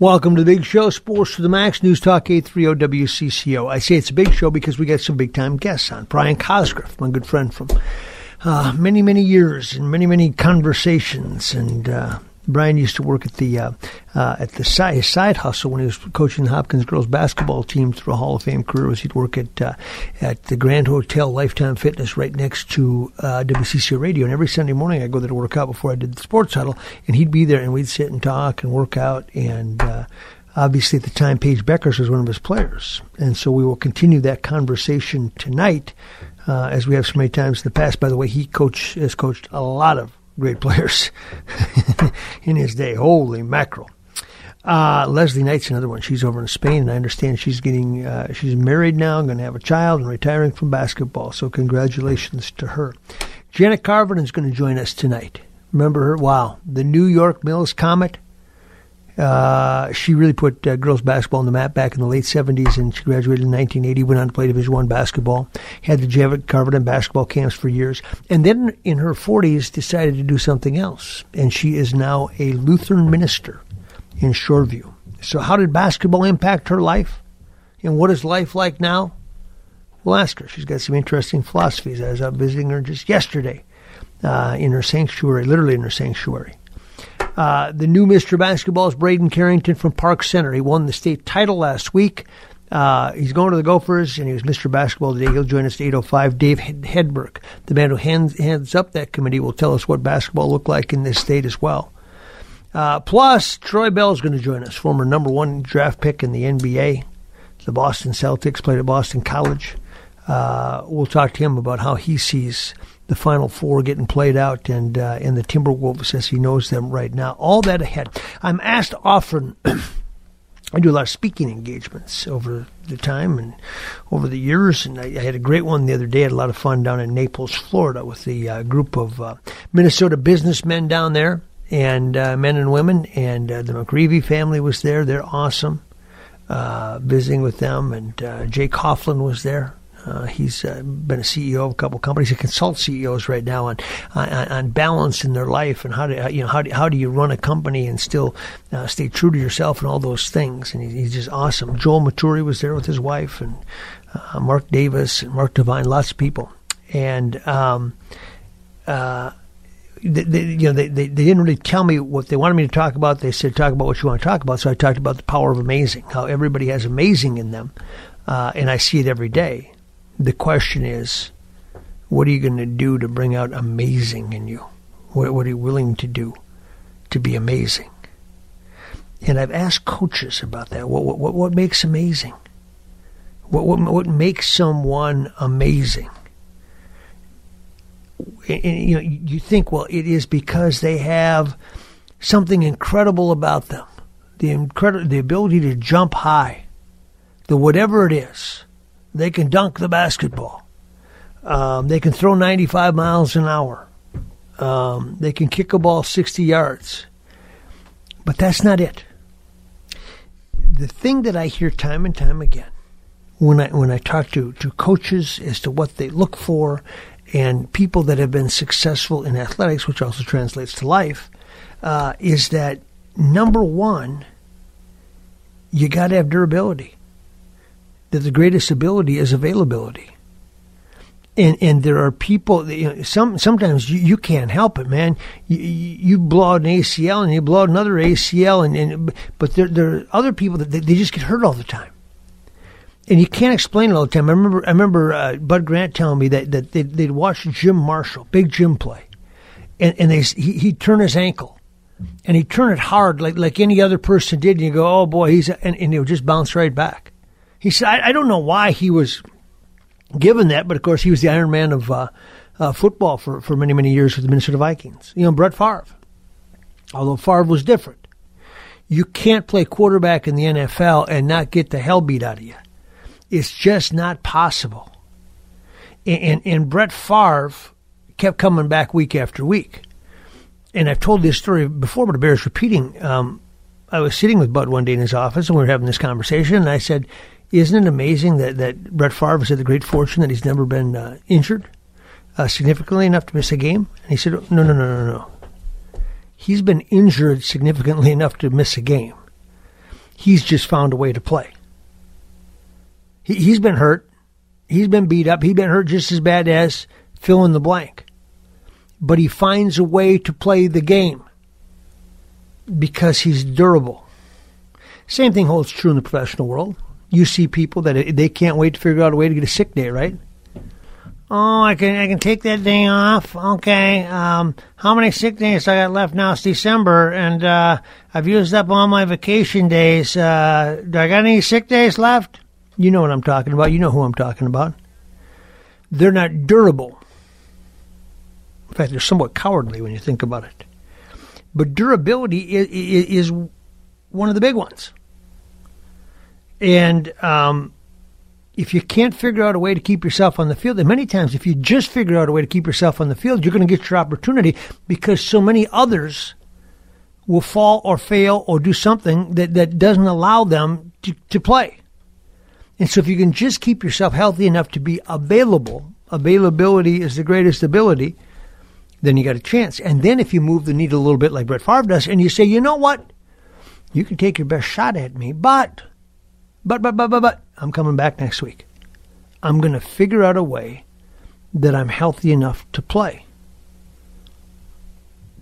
Welcome to the Big Show, Sports to the Max, News Talk 830 WCCO. I say it's a big show because we got some big time guests on. Brian Cosgriff, my good friend from uh, many, many years and many, many conversations and uh, Brian used to work at the uh, uh, at the side, his side hustle when he was coaching the Hopkins girls basketball team through a Hall of Fame career. Was he'd work at uh, at the Grand Hotel Lifetime Fitness right next to uh, WCC Radio, and every Sunday morning I'd go there to work out before I did the sports huddle, and he'd be there, and we'd sit and talk and work out, and uh, obviously at the time Paige Bueckers was one of his players, and so we will continue that conversation tonight. Uh, as we have so many times in the past. By the way, he coach has coached a lot of great players in his day. Holy mackerel. Uh, Leslie Knight's another one. She's over in Spain, and I understand she's getting uh, she's married now, going to have a child, and retiring from basketball. So congratulations to her. Janet Karvonen is going to join us tonight. Remember her? Wow, the New York Mills Comet. Uh, she really put uh, girls basketball on the map back in the late 70s, and she graduated in 1980, went on to play Division One basketball, had the Janet Karvonen basketball camps for years, and then in her 40s decided to do something else, and she is now a Lutheran minister in Shoreview. So how did basketball impact her life? And what is life like now? We'll ask her. She's got some interesting philosophies. I was out visiting her just yesterday uh, in her sanctuary, literally in her sanctuary. Uh, the new Mr. Basketball is Braeden Carrington from Park Center. He won the state title last week. Uh, he's going to the Gophers, and he was Mr. Basketball today. He'll join us at 8.05. Dave Hedberg, the man who hands, heads up that committee, will tell us what basketball looked like in this state as well. Uh, plus, Troy Bell is going to join us, former number one draft pick in the NBA. The Boston Celtics played at Boston College. Uh, we'll talk to him about how he sees the Final Four getting played out and uh, and the Timberwolves as he knows them right now. All that ahead. I'm asked often. I do a lot of speaking engagements over the time and over the years, and I, I, had a great one the other day. I had a lot of fun down in Naples, Florida, with the uh, group of uh, Minnesota businessmen down there, and uh, men and women, and uh, the McGreevy family was there. They're awesome. Uh, visiting with them, and Jay Coughlin was there, uh, he's uh, been a CEO of a couple of companies. He consults CEOs right now on, on, on balance in their life and how to you know how do, how do you run a company and still uh, stay true to yourself and all those things. And he, he's just awesome. Joel Maturi was there with his wife and uh, Mark Davis and Mark Divine, lots of people. And um, uh, they, they, you know, they, they, they didn't really tell me what they wanted me to talk about. They said, talk about what you want to talk about. So I talked about the power of amazing, how everybody has amazing in them. Uh, and I see it every day. The question is, what are you going to do to bring out amazing in you? What, what are you willing to do to be amazing? And I've asked coaches about that. What, what, what makes amazing? What, what, what makes someone amazing? And, and, you know, you think, well, it is because they have something incredible about them, the incredible, the ability to jump high, the whatever it is. They can dunk the basketball. Um, they can throw 95 miles an hour. Um, they can kick a ball 60 yards. But that's not it. The thing that I hear time and time again when I when I talk to, to coaches as to what they look for and people that have been successful in athletics, which also translates to life, uh, is that number one, you got to have durability that the greatest ability is availability. and and there are people you know, some sometimes you, you can't help it man. You, you blow out an ACL and you blow out another ACL and, and but there there are other people that they, they just get hurt all the time. And you can't explain it all the time. I remember I remember uh, Bud Grant telling me that that they'd, they'd watch Jim Marshall big Jim play. And and they he, he'd turn his ankle and he'd turn it hard like like any other person did. And you go oh boy he's and, and he would just bounce right back he said I, I don't know why he was given that, but of course he was the Iron Man of uh, uh, football for, for many, many years with the Minnesota Vikings. You know, Brett Favre. Although Favre was different. You can't play quarterback in the NFL and not get the hell beat out of you. It's just not possible. And, and, and Brett Favre kept coming back week after week. And I've told this story before, but it bears repeating. Um, I was sitting with Bud one day in his office and we were having this conversation, and I said, isn't it amazing that, that Brett Favre has had the great fortune that he's never been uh, injured uh, significantly enough to miss a game? And he said, no, no, no, no, no. He's been injured significantly enough to miss a game. He's just found a way to play. He, he's been hurt. He's been beat up. He's been hurt just as bad as fill in the blank. But he finds a way to play the game because he's durable. Same thing holds true in the professional world you see people that they can't wait to figure out a way to get a sick day, right? Oh, I can I can take that day off. Okay. Um, how many sick days I got left now? It's December, and uh, I've used up all my vacation days. Uh, do I got any sick days left? You know what I'm talking about. You know who I'm talking about. They're not durable. In fact, they're somewhat cowardly when you think about it. But durability is, is one of the big ones. And um, if you can't figure out a way to keep yourself on the field, and many times if you just figure out a way to keep yourself on the field, you're going to get your opportunity because so many others will fall or fail or do something that, that doesn't allow them to, to play. And so if you can just keep yourself healthy enough to be available, availability is the greatest ability, then you got a chance. And then if you move the needle a little bit like Brett Favre does, and you say, you know what? You can take your best shot at me, but but, but, but, but, but, I'm coming back next week. I'm going to figure out a way that I'm healthy enough to play.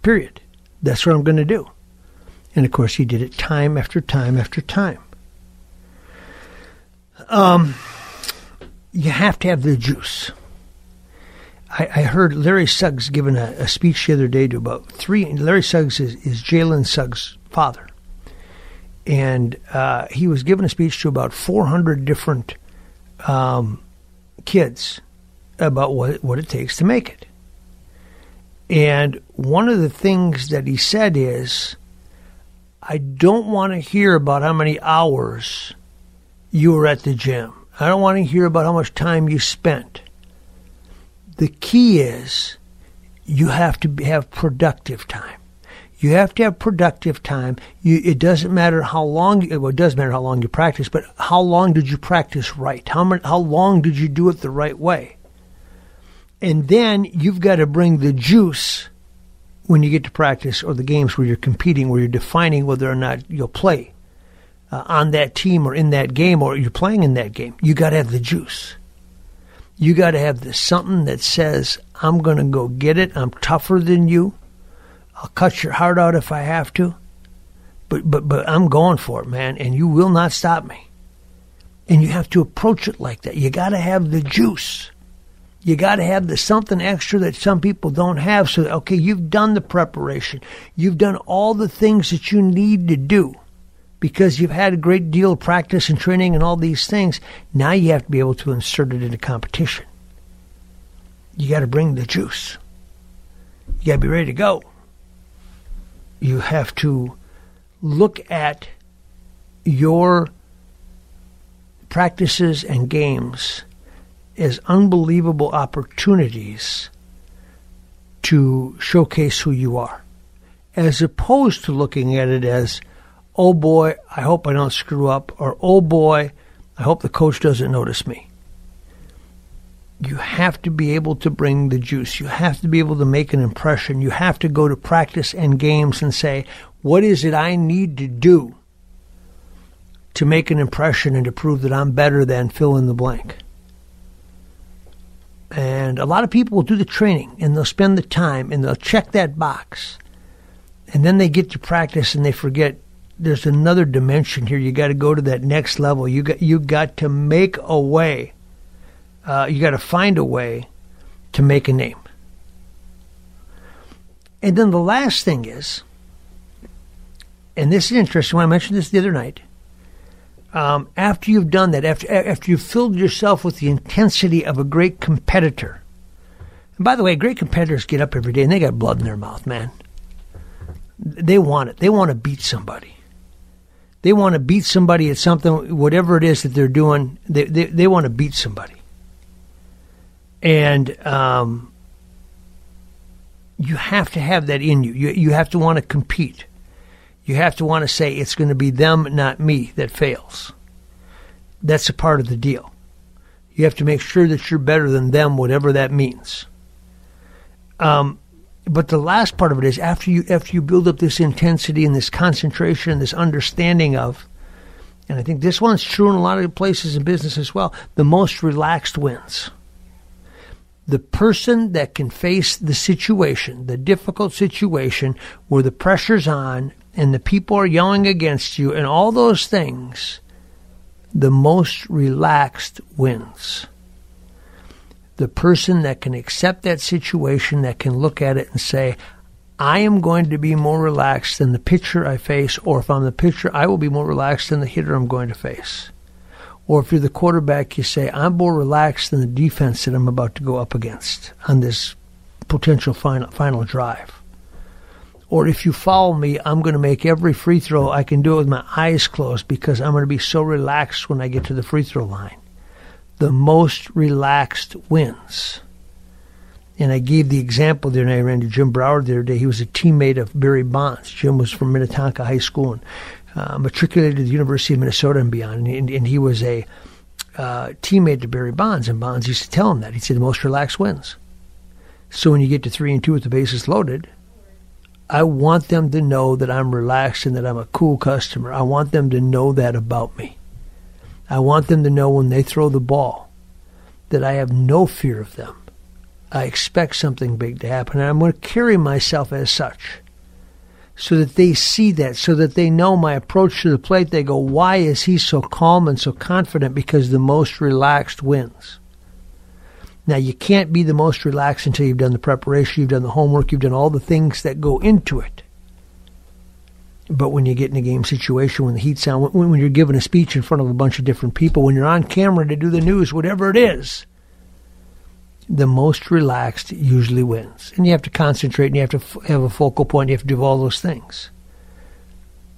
Period. That's what I'm going to do. And of course, he did it time after time after time. Um, you have to have the juice. I, I heard Larry Suggs giving a, a, speech the other day to about three. Larry Suggs is, is Jalen Suggs' father and uh, he was giving a speech to about 400 different um, kids about what what it takes to make it. And one of the things that he said is, I don't want to hear about how many hours you were at the gym. I don't want to hear about how much time you spent. The key is you have to have productive time. You have to have productive time. You, it doesn't matter how long. Well, it does matter how long you practice, but how long did you practice right? How many, How long did you do it the right way? And then you've got to bring the juice when you get to practice or the games where you're competing, where you're defining whether or not you'll play uh, on that team or in that game or you're playing in that game. You got to have the juice. You got to have the something that says, "I'm going to go get it. I'm tougher than you." I'll cut your heart out if I have to. But but but I'm going for it, man, and you will not stop me. And you have to approach it like that. You got to have the juice. You got to have the something extra that some people don't have. So okay, you've done the preparation. You've done all the things that you need to do because you've had a great deal of practice and training and all these things. Now you have to be able to insert it into competition. You got to bring the juice. You got to be ready to go you have to look at your practices and games as unbelievable opportunities to showcase who you are, as opposed to looking at it as, oh boy, I hope I don't screw up, or oh boy, I hope the coach doesn't notice me you have to be able to bring the juice. You have to be able to make an impression. You have to go to practice and games and say, what is it I need to do to make an impression and to prove that I'm better than fill in the blank? And a lot of people will do the training and they'll spend the time and they'll check that box. And then they get to practice and they forget there's another dimension here. You got to go to that next level. You got you got to make a way. Uh, you got to find a way to make a name. And then the last thing is, and this is interesting. When I mentioned this the other night, um, after you've done that, after after you've filled yourself with the intensity of a great competitor, and by the way, great competitors get up every day and they got blood in their mouth, man. They want it. They want to beat somebody. They want to beat somebody at something, whatever it is that they're doing. They they, they want to beat somebody, and um, you have to have that in you. You you have to want to compete. You have to want to say it's going to be them, not me, that fails. That's a part of the deal. You have to make sure that you're better than them, whatever that means. Um, but the last part of it is after you after you build up this intensity and this concentration and this understanding of, and I think this one's true in a lot of places in business as well. The most relaxed wins. The person that can face the situation, the difficult situation where the pressure's on and the people are yelling against you and all those things, the most relaxed wins the person that can accept that situation, that can look at it and say, I am going to be more relaxed than the pitcher I face, or if I'm the pitcher, I will be more relaxed than the hitter I'm going to face. Or if you're the quarterback, you say, I'm more relaxed than the defense that I'm about to go up against on this potential final, final drive. Or if you follow me, I'm going to make every free throw. I can do it with my eyes closed because I'm going to be so relaxed when I get to the free throw line the most relaxed wins. And I gave the example there, and I ran to Jim Broward the other day. He was a teammate of Barry Bonds. Jim was from Minnetonka High School and uh, matriculated to the University of Minnesota and beyond. And, and he was a uh, teammate to Barry Bonds, and Bonds used to tell him that. He'd say the most relaxed wins. So when you get to three and two with the bases loaded, I want them to know that I'm relaxed and that I'm a cool customer. I want them to know that about me. I want them to know when they throw the ball that I have no fear of them. I expect something big to happen, and I'm going to carry myself as such so that they see that, so that they know my approach to the plate. They go, Why is he so calm and so confident? Because the most relaxed wins. Now, you can't be the most relaxed until you've done the preparation, you've done the homework, you've done all the things that go into it. But when you get in a game situation, when the heat's on, when, when you're giving a speech in front of a bunch of different people, when you're on camera to do the news, whatever it is, the most relaxed usually wins. And you have to concentrate and you have to f- have a focal point, you have to do all those things.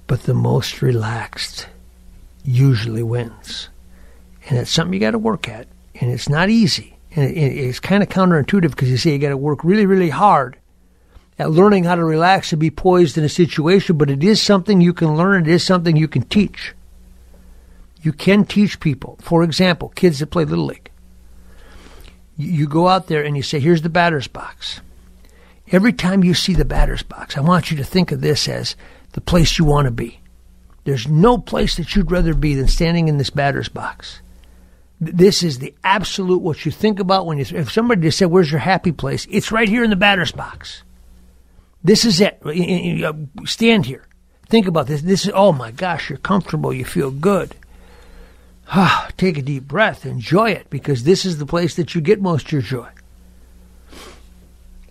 But the most relaxed usually wins. And it's something you got to work at. And it's not easy. And it, it's kind of counterintuitive because you see you got to work really, really hard at learning how to relax and be poised in a situation, but it is something you can learn. It is something you can teach. You can teach people. For example, kids that play Little League. You go out there and you say, here's the batter's box. Every time you see the batter's box, I want you to think of this as the place you want to be. There's no place that you'd rather be than standing in this batter's box. This is the absolute what you think about when you. If somebody just said, "Where's your happy place?" It's right here in the batter's box. This is it. Uh, stand here. Think about this. This is, oh my gosh, you're comfortable. You feel good. Ah, take a deep breath. Enjoy it because this is the place that you get most of your joy.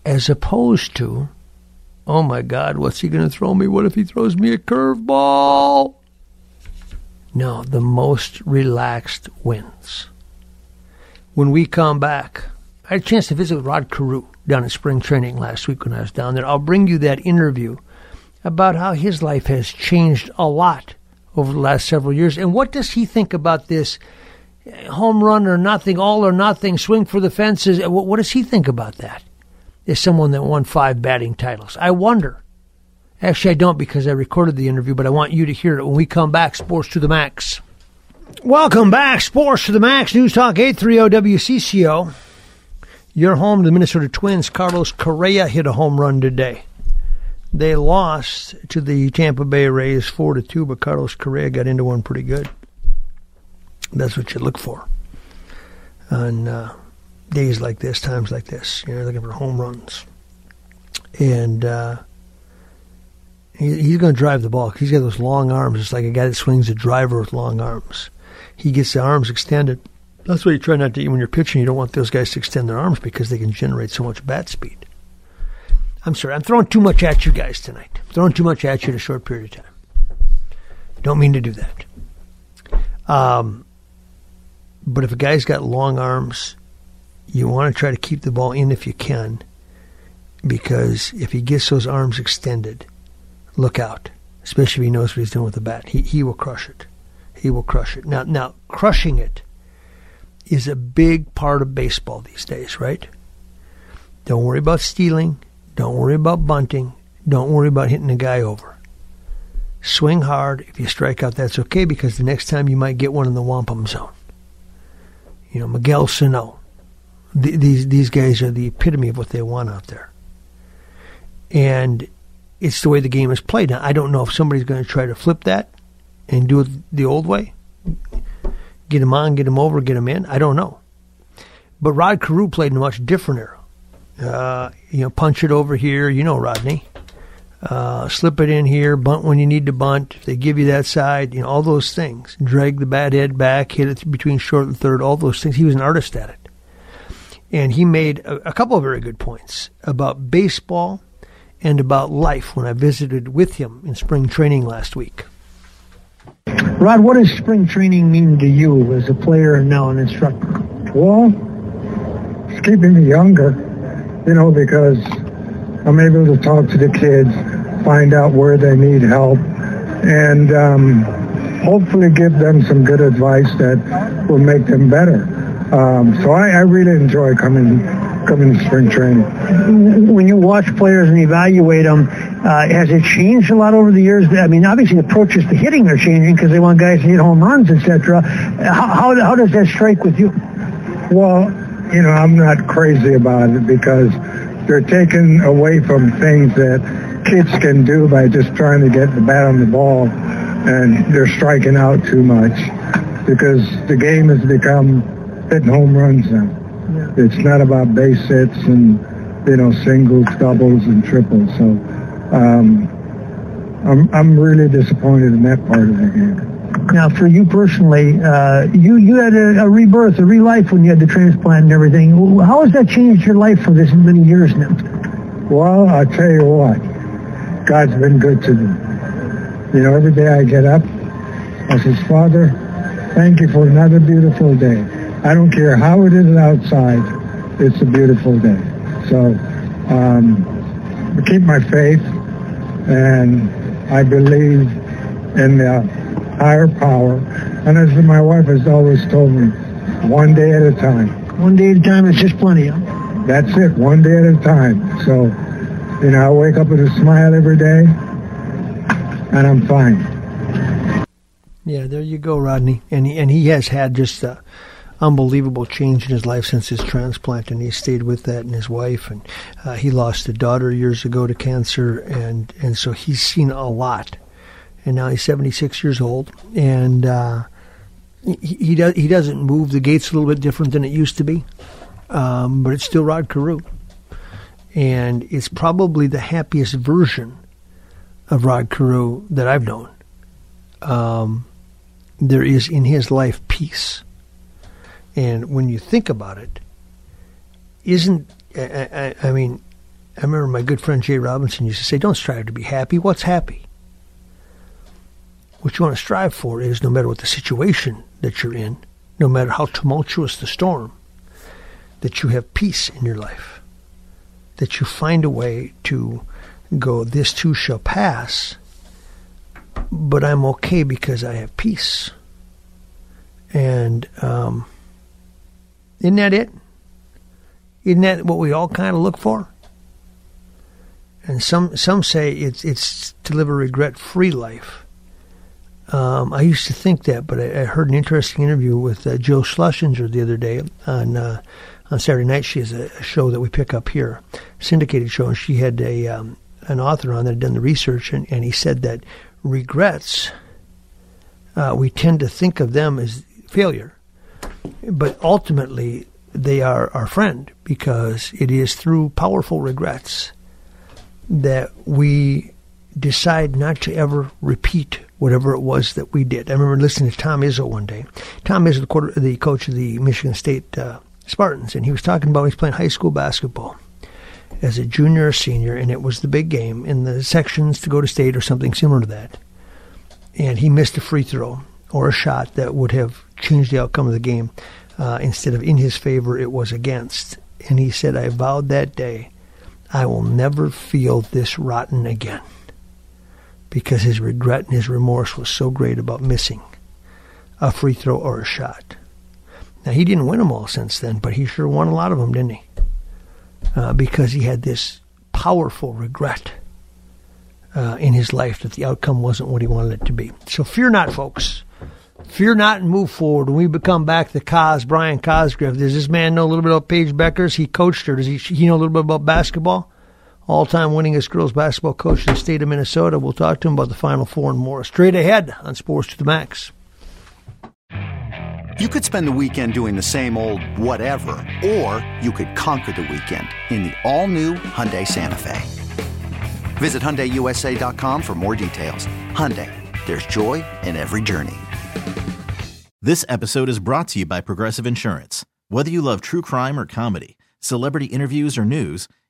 As opposed to, oh my God, what's he going to throw me? What if he throws me a curveball? No, the most relaxed wins. When we come back, I had a chance to visit with Rod Carew down in spring training last week when I was down there. I'll bring you that interview about how his life has changed a lot over the last several years. And what does he think about this home run or nothing, all or nothing, swing for the fences? What, what does he think about that? As someone that won five batting titles, I wonder. Actually, I don't because I recorded the interview, but I want you to hear it when we come back. Sports to the Max. Welcome back, Sports to the Max. News Talk 830 WCCO. Your home, to the Minnesota Twins, Carlos Correa hit a home run today. They lost to the Tampa Bay Rays four to two, but Carlos Correa got into one pretty good. That's what you look for on uh, days like this, times like this. You know, looking for home runs, and uh, he, he's going to drive the ball. He's got those long arms. It's like a guy that swings a driver with long arms. He gets the arms extended. That's why you try not to when you're pitching. You don't want those guys to extend their arms because they can generate so much bat speed. I'm sorry, I'm throwing too much at you guys tonight. I'm throwing too much at you in a short period of time. Don't mean to do that. Um, but if a guy's got long arms, you want to try to keep the ball in if you can, because if he gets those arms extended, look out. Especially if he knows what he's doing with the bat, he he will crush it. He will crush it. Now, now crushing it is a big part of baseball these days, right? Don't worry about stealing. Don't worry about bunting. Don't worry about hitting a guy over. Swing hard. If you strike out, that's okay because the next time you might get one in the wampum zone. You know, Miguel Sano. these these guys are the epitome of what they want out there. And it's the way the game is played. Now, I don't know if somebody's going to try to flip that and do it the old way. Get him on, get him over, get him in. I don't know. But Rod Carew played in a much different era. Uh, you know, punch it over here. You know, Rodney. Uh, slip it in here, bunt when you need to bunt. If they give you that side, you know, all those things. Drag the bat head back, hit it between short and third, all those things. He was an artist at it. And he made a, a couple of very good points about baseball and about life when I visited with him in spring training last week. Rod, what does spring training mean to you as a player and now an instructor? Well, it's keeping me younger, you know, because I'm able to talk to the kids, find out where they need help, and um, hopefully give them some good advice that will make them better. Um, so I, I really enjoy coming coming to spring training. When you watch players and evaluate them, uh, has it changed a lot over the years? I mean, obviously approaches to hitting are changing because they want guys to hit home runs, etc. How, how, how does that strike with you? Well, you know, I'm not crazy about it because they're taken away from things that kids can do by just trying to get the bat on the ball, and they're striking out too much because the game has become hitting home runs now. Yeah. It's not about base hits and you know singles, doubles, and triples. So um, I'm I'm really disappointed in that part of the game. Now, for you personally, uh, you you had a, a rebirth, a relife when you had the transplant and everything. How has that changed your life for this many years now? Well, I'll tell you what, God's been good to me. You know, every day I get up, I says, Father, thank you for another beautiful day. I don't care how it is outside, it's a beautiful day. So, um, I keep my faith, and I believe in the higher power. And as my wife has always told me, one day at a time. One day at a time is just plenty, huh? That's it, one day at a time. So, you know, I wake up with a smile every day, and I'm fine. Yeah, there you go, Rodney. And he, and he has had just a unbelievable change in his life since his transplant, and he stayed with that and his wife. And uh, he lost a daughter years ago to cancer, and and so he's seen a lot and now he's 76 years old, and uh, he he, does, he doesn't move. The gate's a little bit different than it used to be, um, but it's still Rod Carew, and it's probably the happiest version of Rod Carew that I've known. Um, there is in his life peace, and when you think about it, isn't I, I, I mean, I remember my good friend Jay Robinson used to say, "Don't strive to be happy. What's happy?" What you want to strive for is no matter what the situation that you're in, no matter how tumultuous the storm, that you have peace in your life. That you find a way to go, this too shall pass, but I'm okay because I have peace. And um, isn't that it? Isn't that what we all kind of look for? And some some say it's it's to live a regret free life. Um, I used to think that, but I, I heard an interesting interview with uh, Jill Schlesinger the other day on uh, on Saturday night. She has a, a, show that we pick up here, syndicated show, and she had a um, an author on that had done the research, and, and he said that regrets uh, we tend to think of them as failure, but ultimately they are our friend because it is through powerful regrets that we decide not to ever repeat whatever it was that we did. I remember listening to Tom Izzo one day. Tom Izzo, the, quarter, the coach of the Michigan State uh, Spartans, and he was talking about he's playing high school basketball as a junior or senior, and it was the big game in the sections to go to state or something similar to that. And he missed a free throw or a shot that would have changed the outcome of the game. Uh, instead of in his favor, it was against. And he said, I vowed that day, I will never feel this rotten again. Because his regret and his remorse was so great about missing a free throw or a shot. Now, he didn't win them all since then, but he sure won a lot of them, didn't he? Uh, because he had this powerful regret uh, in his life that the outcome wasn't what he wanted it to be. So fear not, folks. Fear not and move forward. When we become back to Cos, Brian Cosgriff, does this man know a little bit about Paige Bueckers? He coached her. Does he, he know a little bit about basketball? All time winningest girls basketball coach in the state of Minnesota. We'll talk to him about the Final Four and more. Straight ahead on Sports to the Max. You could spend the weekend doing the same old whatever, or you could conquer the weekend in the all-new Hyundai Santa Fe. Visit HyundaiUSA.com for more details. Hyundai, there's joy in every journey. This episode is brought to you by Progressive Insurance. Whether you love true crime or comedy, celebrity interviews or news,